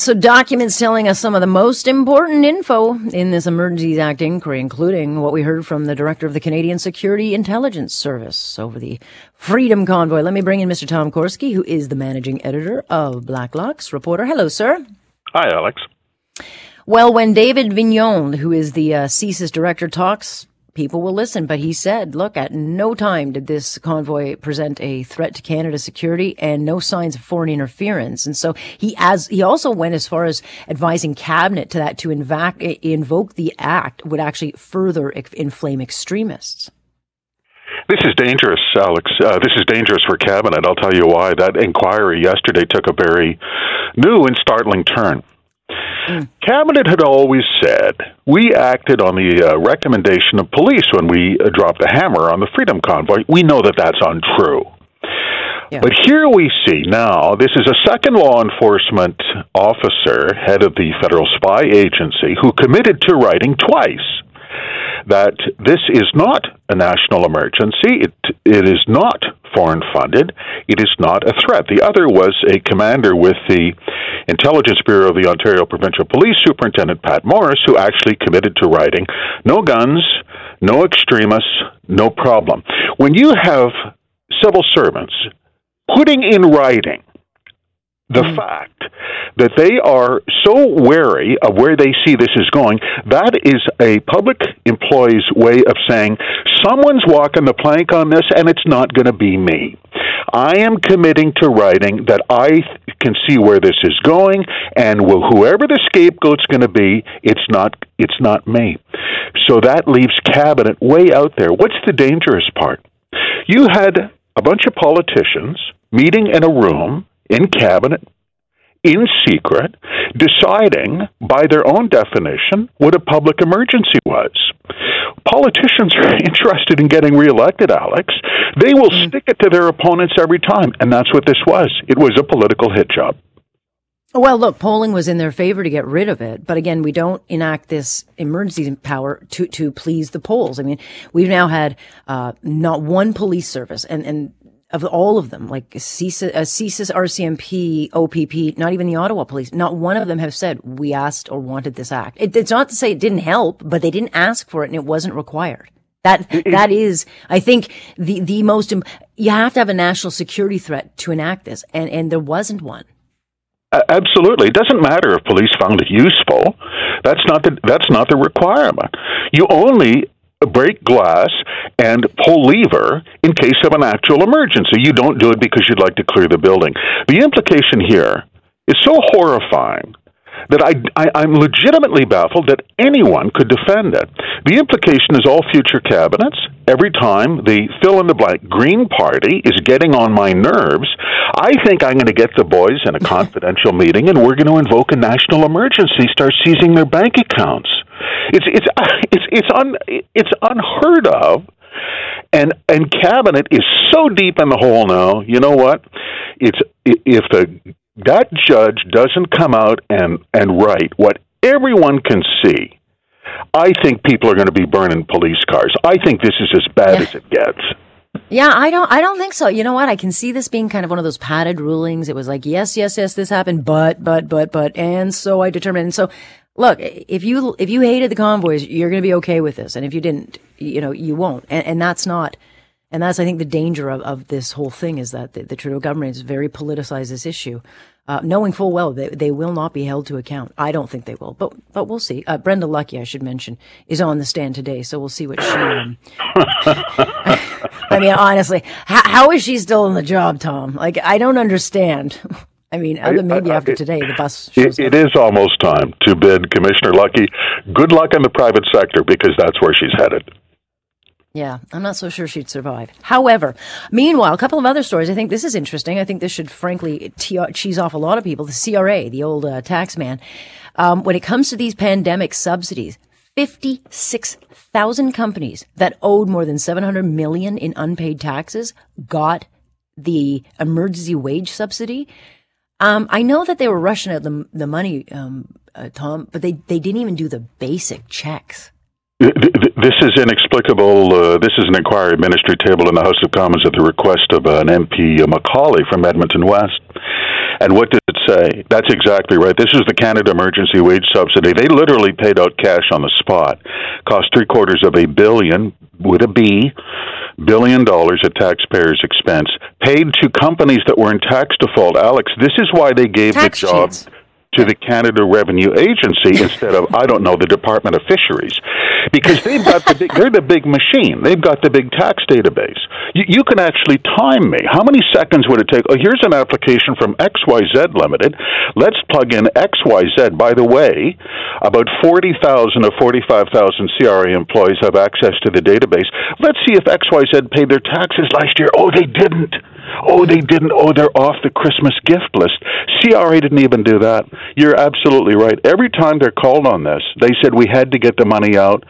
So, documents telling us some of the most important info in this Emergencies Act inquiry, including what we heard from the director of the Canadian Security Intelligence Service over the Freedom Convoy. Let me bring in Mr. Tom Korski, who is the managing editor of Blacklock's Reporter. Hello, sir. Hi, Alex. Well, when David Vigneault, who is the uh, CSIS director, talks people will listen. But he said, look, at no time did this convoy present a threat to Canada's security and no signs of foreign interference. And so he as he also went as far as advising cabinet to that to invac- invoke the act would actually further inflame extremists. This is dangerous, Alex. Uh, this is dangerous for cabinet. I'll tell you why. That inquiry yesterday took a very new and startling turn. Mm. Cabinet had always said we acted on the uh, recommendation of police when we uh, dropped the hammer on the Freedom Convoy. We know that that's untrue. Yeah. But here we see now this is a second law enforcement officer, head of the federal spy agency, who committed to writing twice that this is not a national emergency. It, it is not foreign funded. It is not a threat. The other was a commander with the Intelligence Bureau of the Ontario Provincial Police, Superintendent Pat Morris, who actually committed to writing no guns, no extremists, no problem. When you have civil servants putting in writing the mm. fact that they are so wary of where they see this is going, that is a public employee's way of saying, someone's walking the plank on this and it's not going to be me. I am committing to writing that I can see where this is going, and whoever the scapegoat's going to be, it's not it's not me. So that leaves cabinet way out there. What's the dangerous part? You had a bunch of politicians meeting in a room in cabinet in secret, deciding by their own definition what a public emergency was. Politicians are interested in getting reelected, Alex. They will mm. stick it to their opponents every time, and that's what this was. It was a political hit job. Well, look, polling was in their favor to get rid of it, but again, we don't enact this emergency power to to please the polls. I mean, we've now had uh, not one police service, and and of all of them, like CSIS, uh, CSIS, RCMP, OPP, not even the Ottawa police, not one of them have said we asked or wanted this act. It, it's not to say it didn't help, but they didn't ask for it and it wasn't required. That that is, I think, the the most. You have to have a national security threat to enact this, and and there wasn't one. Absolutely, it doesn't matter if police found it useful. That's not the that's not the requirement. You only break glass and pull lever in case of an actual emergency. You don't do it because you'd like to clear the building. The implication here is so horrifying that I, I, am legitimately baffled that anyone could defend it. The implication is all future cabinets, every time the fill in the blank Green Party is getting on my nerves, I think I'm going to get the boys in a confidential meeting and we're going to invoke a national emergency, start seizing their bank accounts. It's it's it's it's un it's unheard of. And and cabinet is so deep in the hole now. You know what? It's if the that judge doesn't come out and and write what everyone can see. I think people are going to be burning police cars. I think this is as bad yeah. as it gets. Yeah, I don't I don't think so. You know what? I can see this being kind of one of those padded rulings. It was like, yes, yes, yes, this happened, but but but but and so I determined. And so look, if you if you hated the convoys, you're going to be okay with this, and if you didn't, you know, you won't. And, and that's not, and that's I think the danger of, of this whole thing is that the, the Trudeau government is very politicized this issue, uh, knowing full well they they will not be held to account. I don't think they will, but but we'll see. Uh, Brenda Lucki, I should mention, is on the stand today, so we'll see what she. Um, I mean, honestly, how, how is she still in the job, Tom? Like, I don't understand. I mean, other maybe after today, the bus. It, it is almost time to bid Commissioner Lucki good luck in the private sector because that's where she's headed. Yeah, I'm not so sure she'd survive. However, meanwhile, a couple of other stories. I think this is interesting. I think this should, frankly, cheese off a lot of people. The CRA, the old uh, tax man, um, when it comes to these pandemic subsidies, 56,000 companies that owed more than 700 million in unpaid taxes got the emergency wage subsidy. Um, I know that they were rushing out the the money, um, uh, Tom, but they they didn't even do the basic checks. This is inexplicable. Uh, this is an inquiry ministry table in the House of Commons at the request of an MP, uh, McCauley from Edmonton West. And what did it say? That's exactly right. This is the Canada Emergency Wage Subsidy. They literally paid out cash on the spot. Cost three quarters of a billion with a B billion dollars at taxpayers' expense paid to companies that were in tax default. Alex, this is why they gave tax the job. to the Canada Revenue Agency instead of I don't know the Department of Fisheries, because they've got the big, they're the big machine. They've got the big tax database. You, you can actually time me. How many seconds would it take? Oh, here's an application from XYZ Limited. Let's plug in XYZ. By the way, about forty thousand or forty five thousand CRA employees have access to the database. Let's see if XYZ paid their taxes last year. Oh, they didn't. Oh, they didn't. Oh, they're off the Christmas gift list. CRA didn't even do that. You're absolutely right. Every time they're called on this, they said we had to get the money out.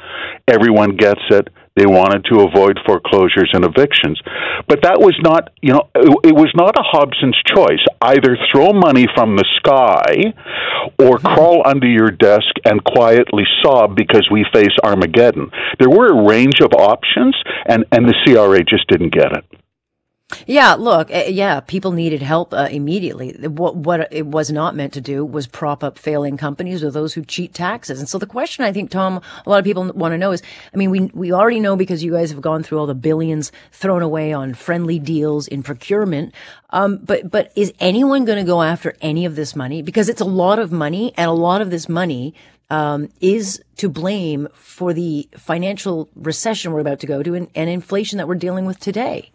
Everyone gets it. They wanted to avoid foreclosures and evictions. But that was not, you know, it, it was not a Hobson's choice. Either throw money from the sky or mm-hmm. crawl under your desk and quietly sob because we face Armageddon. There were a range of options, and, and the CRA just didn't get it. Yeah, look, uh, yeah, people needed help uh, immediately. What what it was not meant to do was prop up failing companies or those who cheat taxes. And so the question I think Tom a lot of people want to know is I mean we we already know because you guys have gone through all the billions thrown away on friendly deals in procurement. Um, but but is anyone going to go after any of this money because it's a lot of money and a lot of this money um, is to blame for the financial recession we're about to go to and, and inflation that we're dealing with today.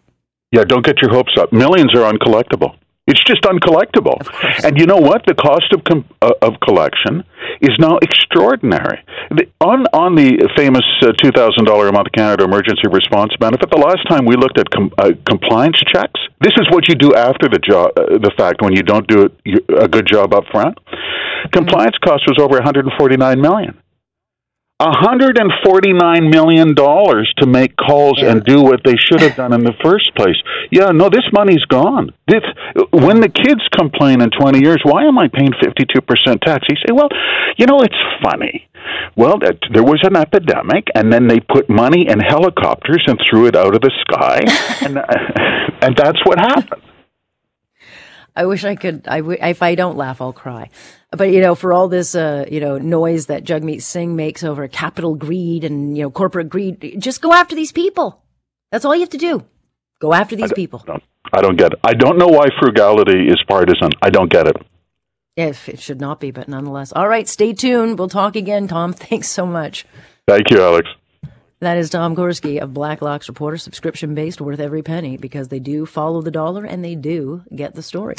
Yeah, don't get your hopes up. Millions are uncollectible. It's just uncollectible. And you know what? The cost of com- uh, of collection is now extraordinary. The, on on the famous uh, two thousand dollar a month Canada Emergency Response Benefit, the last time we looked at com- uh, compliance checks, this is what you do after the job, uh, the fact when you don't do it, a good job up front. Compliance cost was over one hundred and forty nine million. $149 million to make calls yeah. and do what they should have done in the first place. Yeah, no, this money's gone. This, when the kids complain in 20 years, why am I paying 52% tax? You say, well, you know, it's funny. Well, that, there was an epidemic, and then they put money in helicopters and threw it out of the sky, and, and that's what happened. I wish I could. I w- if I don't laugh, I'll cry. But you know, for all this, uh, you know, noise that Jagmeet Singh makes over capital greed and you know corporate greed, just go after these people. That's all you have to do. Go after these I people. Don't, I don't get it. I don't know why frugality is partisan. I don't get it. If it should not be, but nonetheless. All right, stay tuned. We'll talk again, Tom. Thanks so much. Thank you, Alex. That is Tom Korski of Blacklock's Reporter, subscription based, worth every penny because they do follow the dollar and they do get the story.